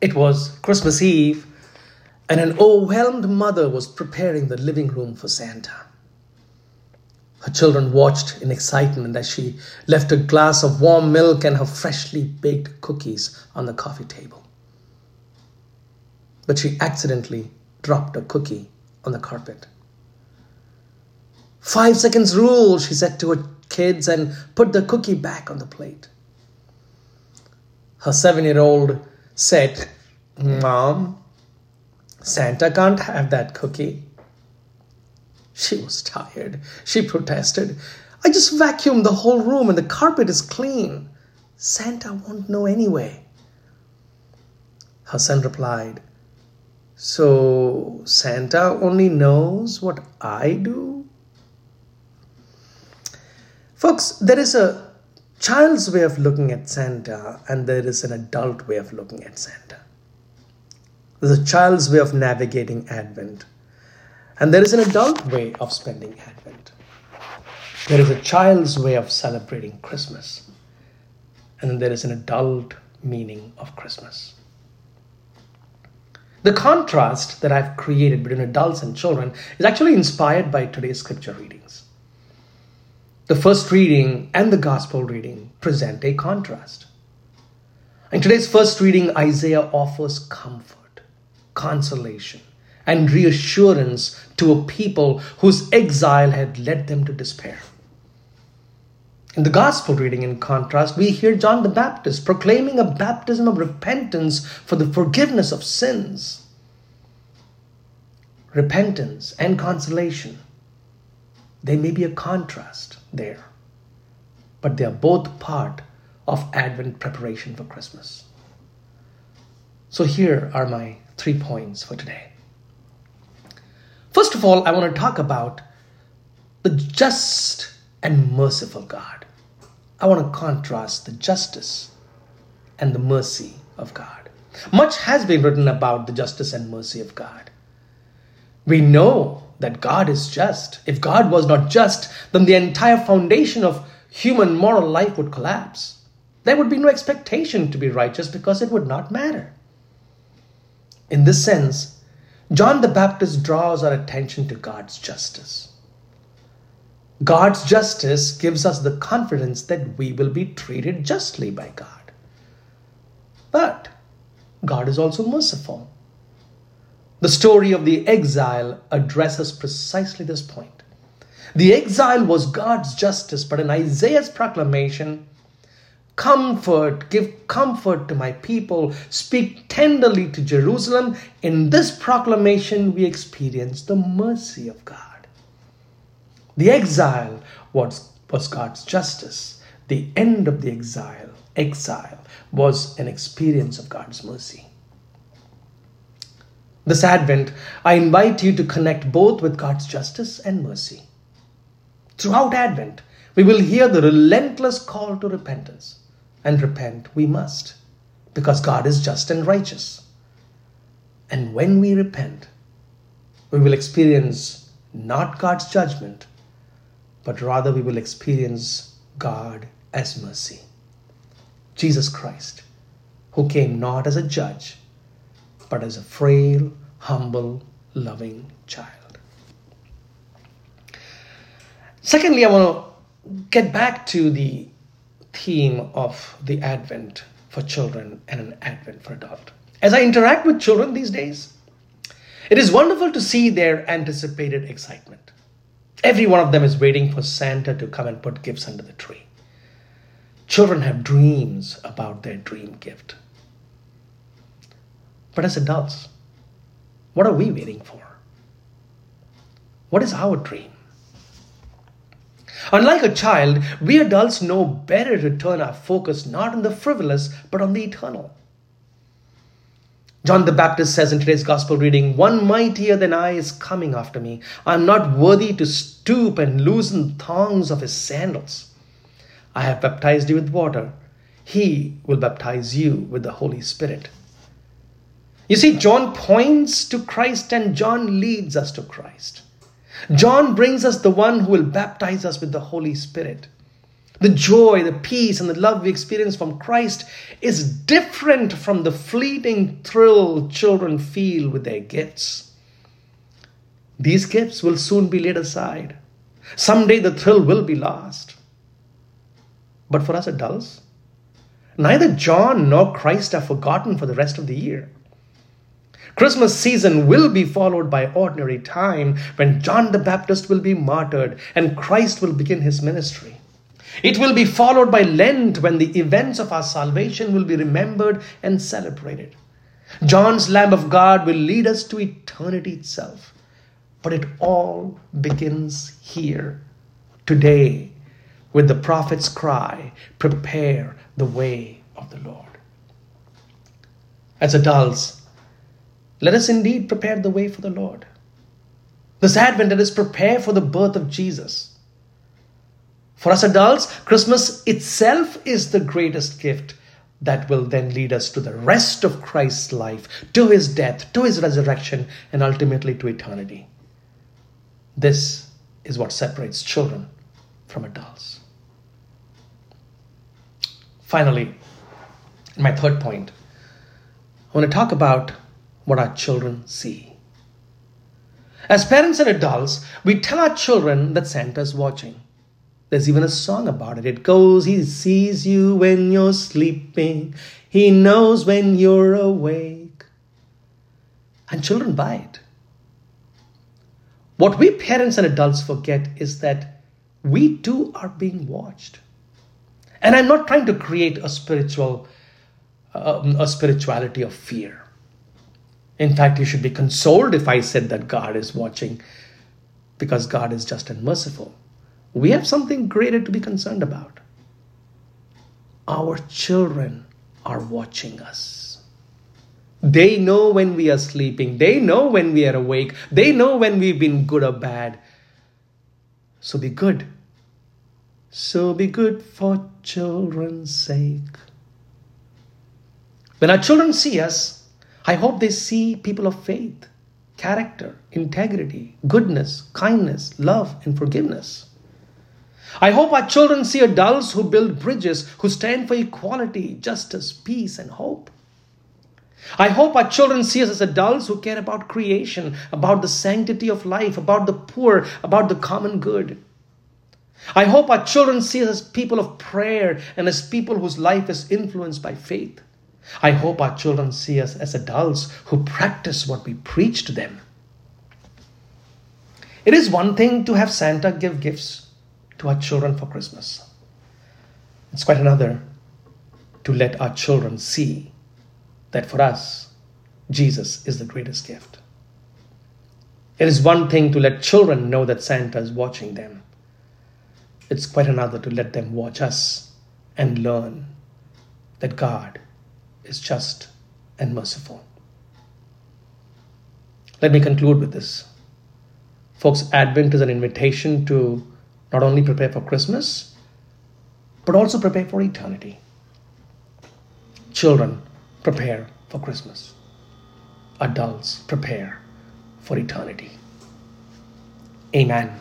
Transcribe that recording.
It was Christmas Eve, and an overwhelmed mother was preparing the living room for Santa. Her children watched in excitement as she left a glass of warm milk and her freshly baked cookies on the coffee table. But she accidentally dropped a cookie on the carpet. Five seconds rule, she said to her kids and put the cookie back on the plate. Her seven year old said, Mom, Santa can't have that cookie. She was tired. She protested. I just vacuumed the whole room and the carpet is clean. Santa won't know anyway. Her son replied, So Santa only knows what I do? Folks, there is a child's way of looking at Santa, and there is an adult way of looking at Santa. There's a child's way of navigating Advent, and there is an adult way of spending Advent. There is a child's way of celebrating Christmas, and there is an adult meaning of Christmas. The contrast that I've created between adults and children is actually inspired by today's scripture readings. The first reading and the gospel reading present a contrast. In today's first reading, Isaiah offers comfort, consolation, and reassurance to a people whose exile had led them to despair. In the gospel reading, in contrast, we hear John the Baptist proclaiming a baptism of repentance for the forgiveness of sins. Repentance and consolation, they may be a contrast there, but they are both part of Advent preparation for Christmas. So here are my three points for today. First of all, I want to talk about the just and merciful God. I want to contrast the justice and the mercy of God. Much has been written about the justice and mercy of God. We know that God is just. If God was not just, then the entire foundation of human moral life would collapse. There would be no expectation to be righteous because it would not matter. In this sense, John the Baptist draws our attention to God's justice. God's justice gives us the confidence that we will be treated justly by God. But God is also merciful. The story of the exile addresses precisely this point. The exile was God's justice, but in Isaiah's proclamation, comfort, give comfort to my people, speak tenderly to Jerusalem. In this proclamation, we experience the mercy of God. The exile was, was God's justice. The end of the exile, exile, was an experience of God's mercy. This Advent, I invite you to connect both with God's justice and mercy. Throughout Advent, we will hear the relentless call to repentance. And repent we must, because God is just and righteous. And when we repent, we will experience not God's judgment, but rather we will experience God as mercy. Jesus Christ, who came not as a judge, but as a frail, humble, loving child. Secondly, I want to get back to the theme of the Advent for children and an Advent for adult. As I interact with children these days, it is wonderful to see their anticipated excitement. Every one of them is waiting for Santa to come and put gifts under the tree. Children have dreams about their dream gift. But as adults, what are we waiting for? What is our dream? Unlike a child, we adults know better to turn our focus not on the frivolous, but on the eternal. John the Baptist says in today's gospel reading, One mightier than I is coming after me. I am not worthy to stoop and loosen the thongs of his sandals. I have baptized you with water. He will baptize you with the Holy Spirit. You see, John points to Christ and John leads us to Christ. John brings us the one who will baptize us with the Holy Spirit. The joy, the peace, and the love we experience from Christ is different from the fleeting thrill children feel with their gifts. These gifts will soon be laid aside. Someday the thrill will be lost. But for us adults, neither John nor Christ are forgotten for the rest of the year. Christmas season will be followed by ordinary time when John the Baptist will be martyred and Christ will begin his ministry. It will be followed by Lent when the events of our salvation will be remembered and celebrated. John's Lamb of God will lead us to eternity itself. But it all begins here, today, with the prophet's cry prepare the way of the Lord. As adults, let us indeed prepare the way for the Lord. This Advent, let us prepare for the birth of Jesus. For us adults, Christmas itself is the greatest gift that will then lead us to the rest of Christ's life, to his death, to his resurrection, and ultimately to eternity. This is what separates children from adults. Finally, my third point, I want to talk about what our children see. As parents and adults, we tell our children that Santa's watching. There's even a song about it. It goes, He sees you when you're sleeping, He knows when you're awake. And children buy it. What we parents and adults forget is that we too are being watched. And I'm not trying to create a spiritual, um, a spirituality of fear. In fact, you should be consoled if I said that God is watching, because God is just and merciful we have something greater to be concerned about. Our children are watching us. They know when we are sleeping, they know when we are awake, they know when we've been good or bad. So be good. So be good for children's sake. When our children see us, I hope they see people of faith, character, integrity, goodness, kindness, love, and forgiveness. I hope our children see adults who build bridges, who stand for equality, justice, peace, and hope. I hope our children see us as adults who care about creation, about the sanctity of life, about the poor, about the common good. I hope our children see us as people of prayer and as people whose life is influenced by faith. I hope our children see us as adults who practice what we preach to them. It is one thing to have Santa give gifts to our children for Christmas. It's quite another to let our children see that for us, Jesus is the greatest gift. It is one thing to let children know that Santa is watching them. It's quite another to let them watch us and learn that God is just and merciful. Let me conclude with this. Folks, Advent is an invitation to not only prepare for Christmas, but also prepare for eternity. Children, prepare for Christmas. Adults, prepare for eternity. Amen.